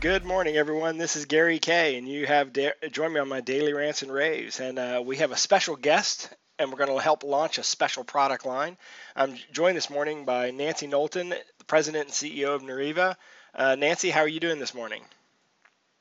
Good morning, everyone. This is Gary Kayye, and you have da- joined me on my daily rants and raves. And uh, we have a special guest, and we're going to help launch a special product line. I'm joined this morning by Nancy Knowlton, the president and CEO of Nureva. Uh, Nancy, how are you doing this morning?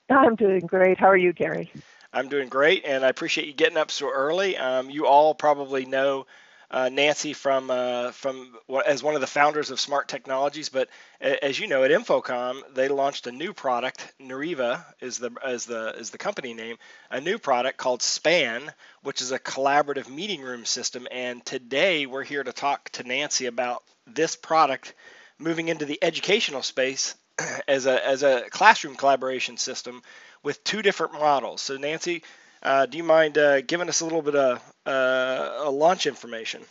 I'm doing great. How are you, Gary? I'm doing great, and I appreciate you getting up so early. Um, you all probably know uh, Nancy from uh, from as one of the founders of Smart Technologies. But as you know, at InfoComm, they launched a new product. Nureva is the is the is the company name. A new product called Span, which is a collaborative meeting room system. And today we're here to talk to Nancy about this product moving into the educational space as a as a classroom collaboration system with two different models. So Nancy, uh, do you mind uh, giving us a little bit of uh, launch information?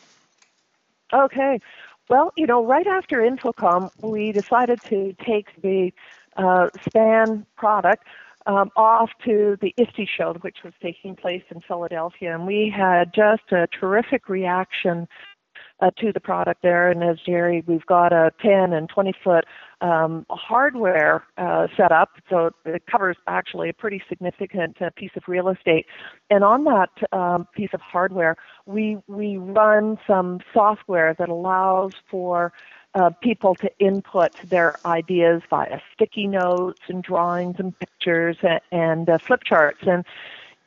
Okay. Well, you know, right after InfoComm, we decided to take the uh, SPAN product um, off to the ISTE show, which was taking place in Philadelphia, and we had just a terrific reaction uh, to the product there. And as Jerry, we've got a 10 and 20 foot um, hardware uh, set up, so it covers actually a pretty significant uh, piece of real estate. And on that um, piece of hardware, we we run some software that allows for uh, people to input their ideas via sticky notes and drawings and pictures and, and uh, flip charts and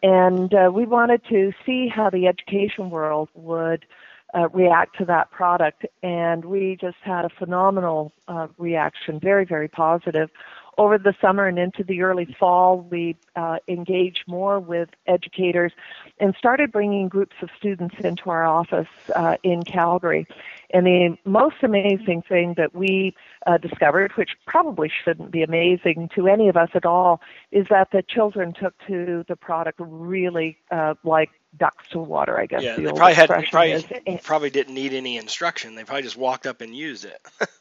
and uh, we wanted to see how the education world would uh, react to that product. And we just had a phenomenal uh, reaction, very, very positive. Over the summer and into the early fall, we uh, engaged more with educators and started bringing groups of students into our office uh, in Calgary. And the most amazing thing that we uh, discovered, which probably shouldn't be amazing to any of us at all, is that the children took to the product really uh, like ducks to water, I guess. Yeah, the they probably had probably, is. probably didn't need any instruction. They probably just walked up and used it.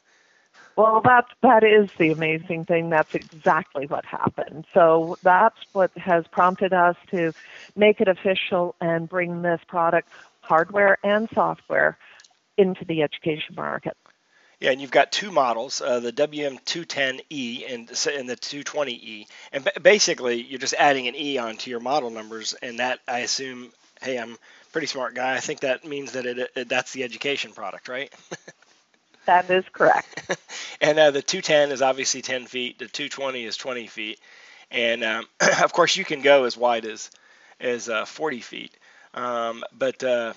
well, that that is the amazing thing. That's exactly what happened. So that's what has prompted us to make it official and bring this product, hardware and software, into the education market. Yeah, and you've got two models, uh, the WM210E and, and the 220E. And basically, you're just adding an E onto your model numbers, and that, I assume, hey, I'm a pretty smart guy. I think that means that it, it that's the education product, right? that is correct. and uh, the 210 is obviously 10 feet. The 220 is 20 feet, and um, of course you can go as wide as as uh, 40 feet. Um, but uh,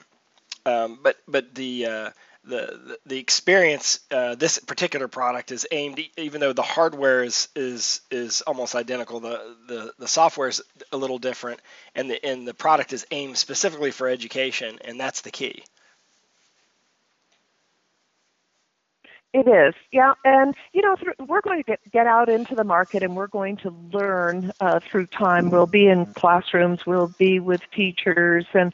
um, but but the uh, the, the experience uh, this particular product is aimed even though the hardware is is is almost identical the the, the software is a little different and the and the product is aimed specifically for education and that's the key It is, yeah, and you know we're going to get get out into the market and we're going to learn uh, through time. We'll be in classrooms, we'll be with teachers, and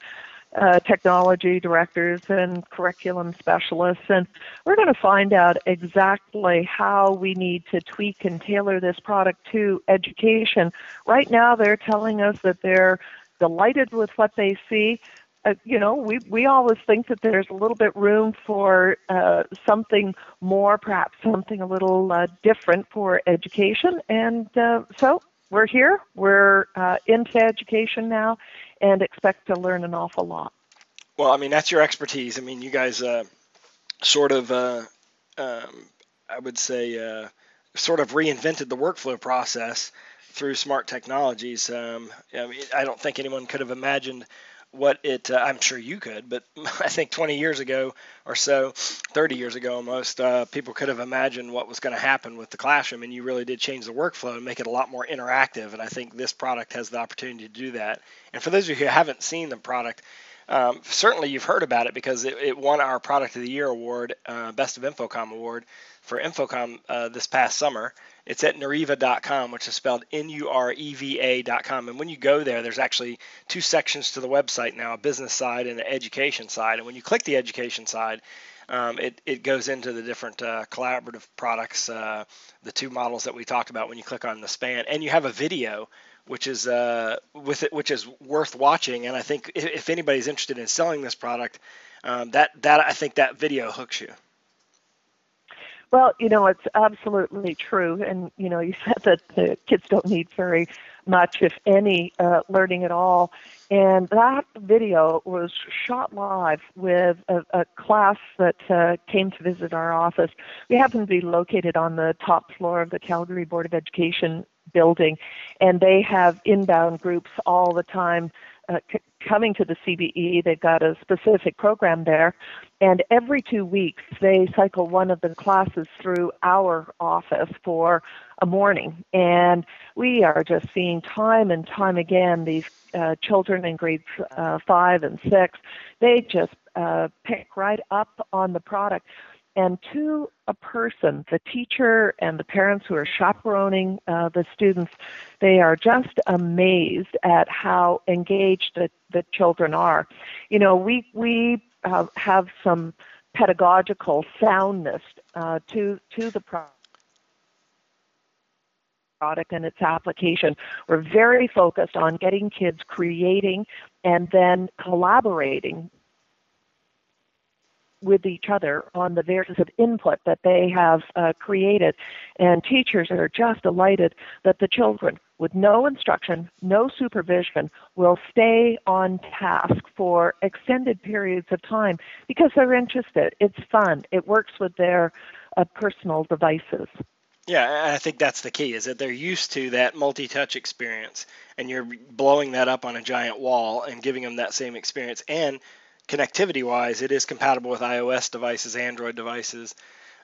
uh, technology directors and curriculum specialists, and we're going to find out exactly how we need to tweak and tailor this product to education. Right now, they're telling us that they're delighted with what they see. Uh, you know, we we always think that there's a little bit room for uh, something more, perhaps something a little uh, different for education, and uh, so we're here. We're uh, into education now, and expect to learn an awful lot. Well, I mean, that's your expertise. I mean, you guys uh, sort of, um, I would say, sort of reinvented the workflow process through smart technologies. Um, I, mean, I don't think anyone could have imagined what it uh, i'm sure you could but i think 20 years ago or so 30 years ago almost uh, people could have imagined what was going to happen with the classroom and you really did change the workflow and make it a lot more interactive and i think this product has the opportunity to do that. And for those of you who haven't seen the product um, certainly you've heard about it because it, it, won our product of the year award uh, best of InfoComm award for InfoComm uh, this past summer it's at Nureva.com, which is spelled N-U-R-E-V-A.com. And when you go there, there's actually two sections to the website now: a business side and an education side. And when you click the education side, um, it, it goes into the different uh, collaborative products, uh, the two models that we talked about when you click on the span, and you have a video which is uh, with it, which is worth watching. And I think if, if anybody's interested in selling this product, um, that that I think that video hooks you. Well, you know, it's absolutely true. And, you know, you said that the kids don't need very much, if any, uh, learning at all. And that video was shot live with a, a class that uh, came to visit our office. We happen to be located on the top floor of the Calgary Board of Education building, and they have inbound groups all the time uh, c- coming to the CBE. They've got a specific program there, and every two weeks they cycle one of the classes through our office for a morning. And we are just seeing time and time again these uh, children in grades uh, five and six, they just uh, pick right up on the product. And to a person, the teacher and the parents who are chaperoning uh, the students, they are just amazed at how engaged the, the children are. You know, we we uh, have some pedagogical soundness uh, to to the product product and its application. We're very focused on getting kids creating and then collaborating with each other on the various of input that they have uh, created. And teachers are just delighted that the children, with no instruction, no supervision, will stay on task for extended periods of time because they're interested. It's fun. It works with their uh, personal devices. Yeah, I think that's the key is that they're used to that multi-touch experience, and you're blowing that up on a giant wall and giving them that same experience. And connectivity-wise, it is compatible with iOS devices, Android devices,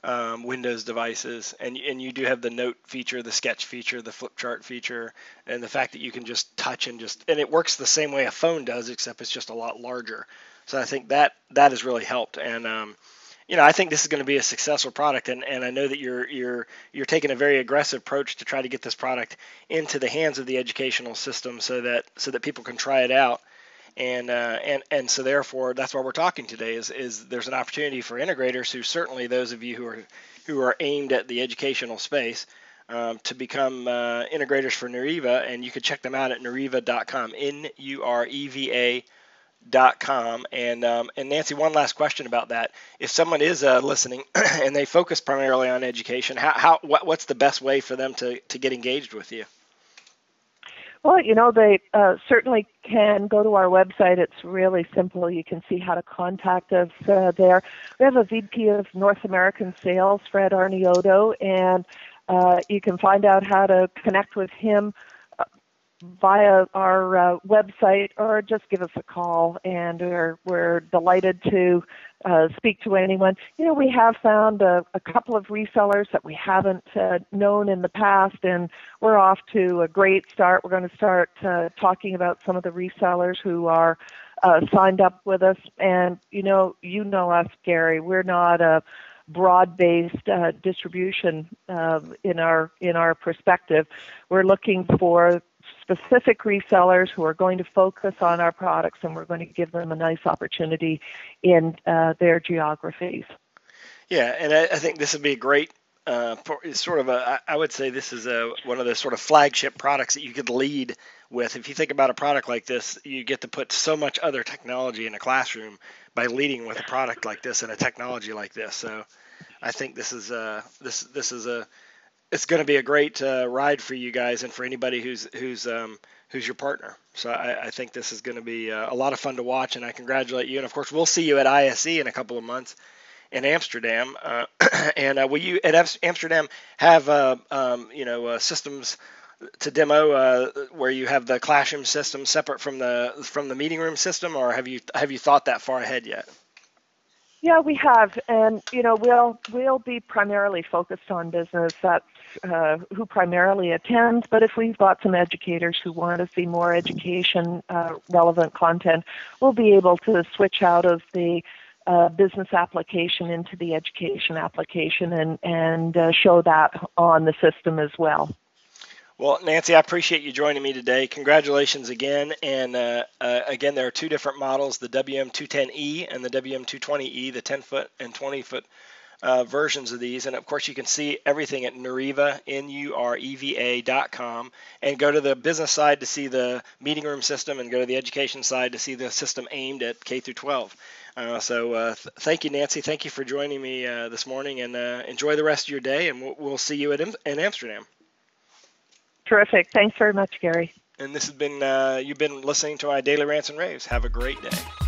um, Windows devices, and and you do have the Note feature, the Sketch feature, the flip chart feature, and the fact that you can just touch and just and it works the same way a phone does, except it's just a lot larger. So I think that that has really helped, and um, you know, I think this is going to be a successful product, and, and I know that you're you're you're taking a very aggressive approach to try to get this product into the hands of the educational system, so that so that people can try it out, and uh, and and so therefore that's why we're talking today is is there's an opportunity for integrators who certainly those of you who are who are aimed at the educational space. Um, to become uh, integrators for Nureva, and you can check them out at nureva.com, N-U-R-E-V-A dot com. And um, and Nancy one last question about that. If someone is uh, listening and they focus primarily on education how, how what, what's the best way for them to, to get engaged with you well you know they uh, certainly can go to our website. It's really simple. You can see how to contact us uh, there. We have a VP of North American sales Fred Arnioto and uh, you can find out how to connect with him via our uh, website or just give us a call and we're, we're delighted to uh, speak to anyone. You know, we have found a, a couple of resellers that we haven't uh, known in the past and we're off to a great start. We're going to start uh, talking about some of the resellers who are uh, signed up with us and you know, you know us Gary, we're not a broad-based uh, distribution in our in our perspective. We're looking for specific resellers who are going to focus on our products and we're going to give them a nice opportunity in uh, their geographies. Yeah, and I, I, think this would be a great uh, sort of a, I would say this is a, one of the sort of flagship products that you could lead with. If you think about a product like this, you get to put so much other technology in a classroom by leading with a product like this and a technology like this. So I think this is a, this, this is a, it's going to be a great uh, ride for you guys and for anybody who's who's um, who's your partner. So I, I think this is going to be uh, a lot of fun to watch, and I congratulate you. And of course, we'll see you at ISE in a couple of months in Amsterdam. Uh, and uh, will you at Amsterdam have uh, um, you know uh, systems to demo where you have the classroom system separate from the from the meeting room system, or have you have you thought that far ahead yet? Yeah, we have, and you know, we'll we'll be primarily focused on business. That's uh, who primarily attends. But if we've got some educators who want to see more education uh, relevant content, we'll be able to switch out of the uh, business application into the education application and and uh, show that on the system as well. Well, Nancy, I appreciate you joining me today. Congratulations again. And uh, uh, again, there are two different models the WM210E and the WM220E, the 10 foot and 20 foot uh, versions of these. And of course, you can see everything at Nureva, N-U-R-E-V-A dot and go to the business side to see the meeting room system, and go to the education side to see the system aimed at K through 12. Uh, so uh, th- thank you, Nancy. Thank you for joining me uh, this morning, and uh, enjoy the rest of your day. And we'll, we'll see you at in, in Amsterdam. Terrific. Thanks very much, Gary. And this has been uh, you've been listening to my daily rants and raves. Have a great day.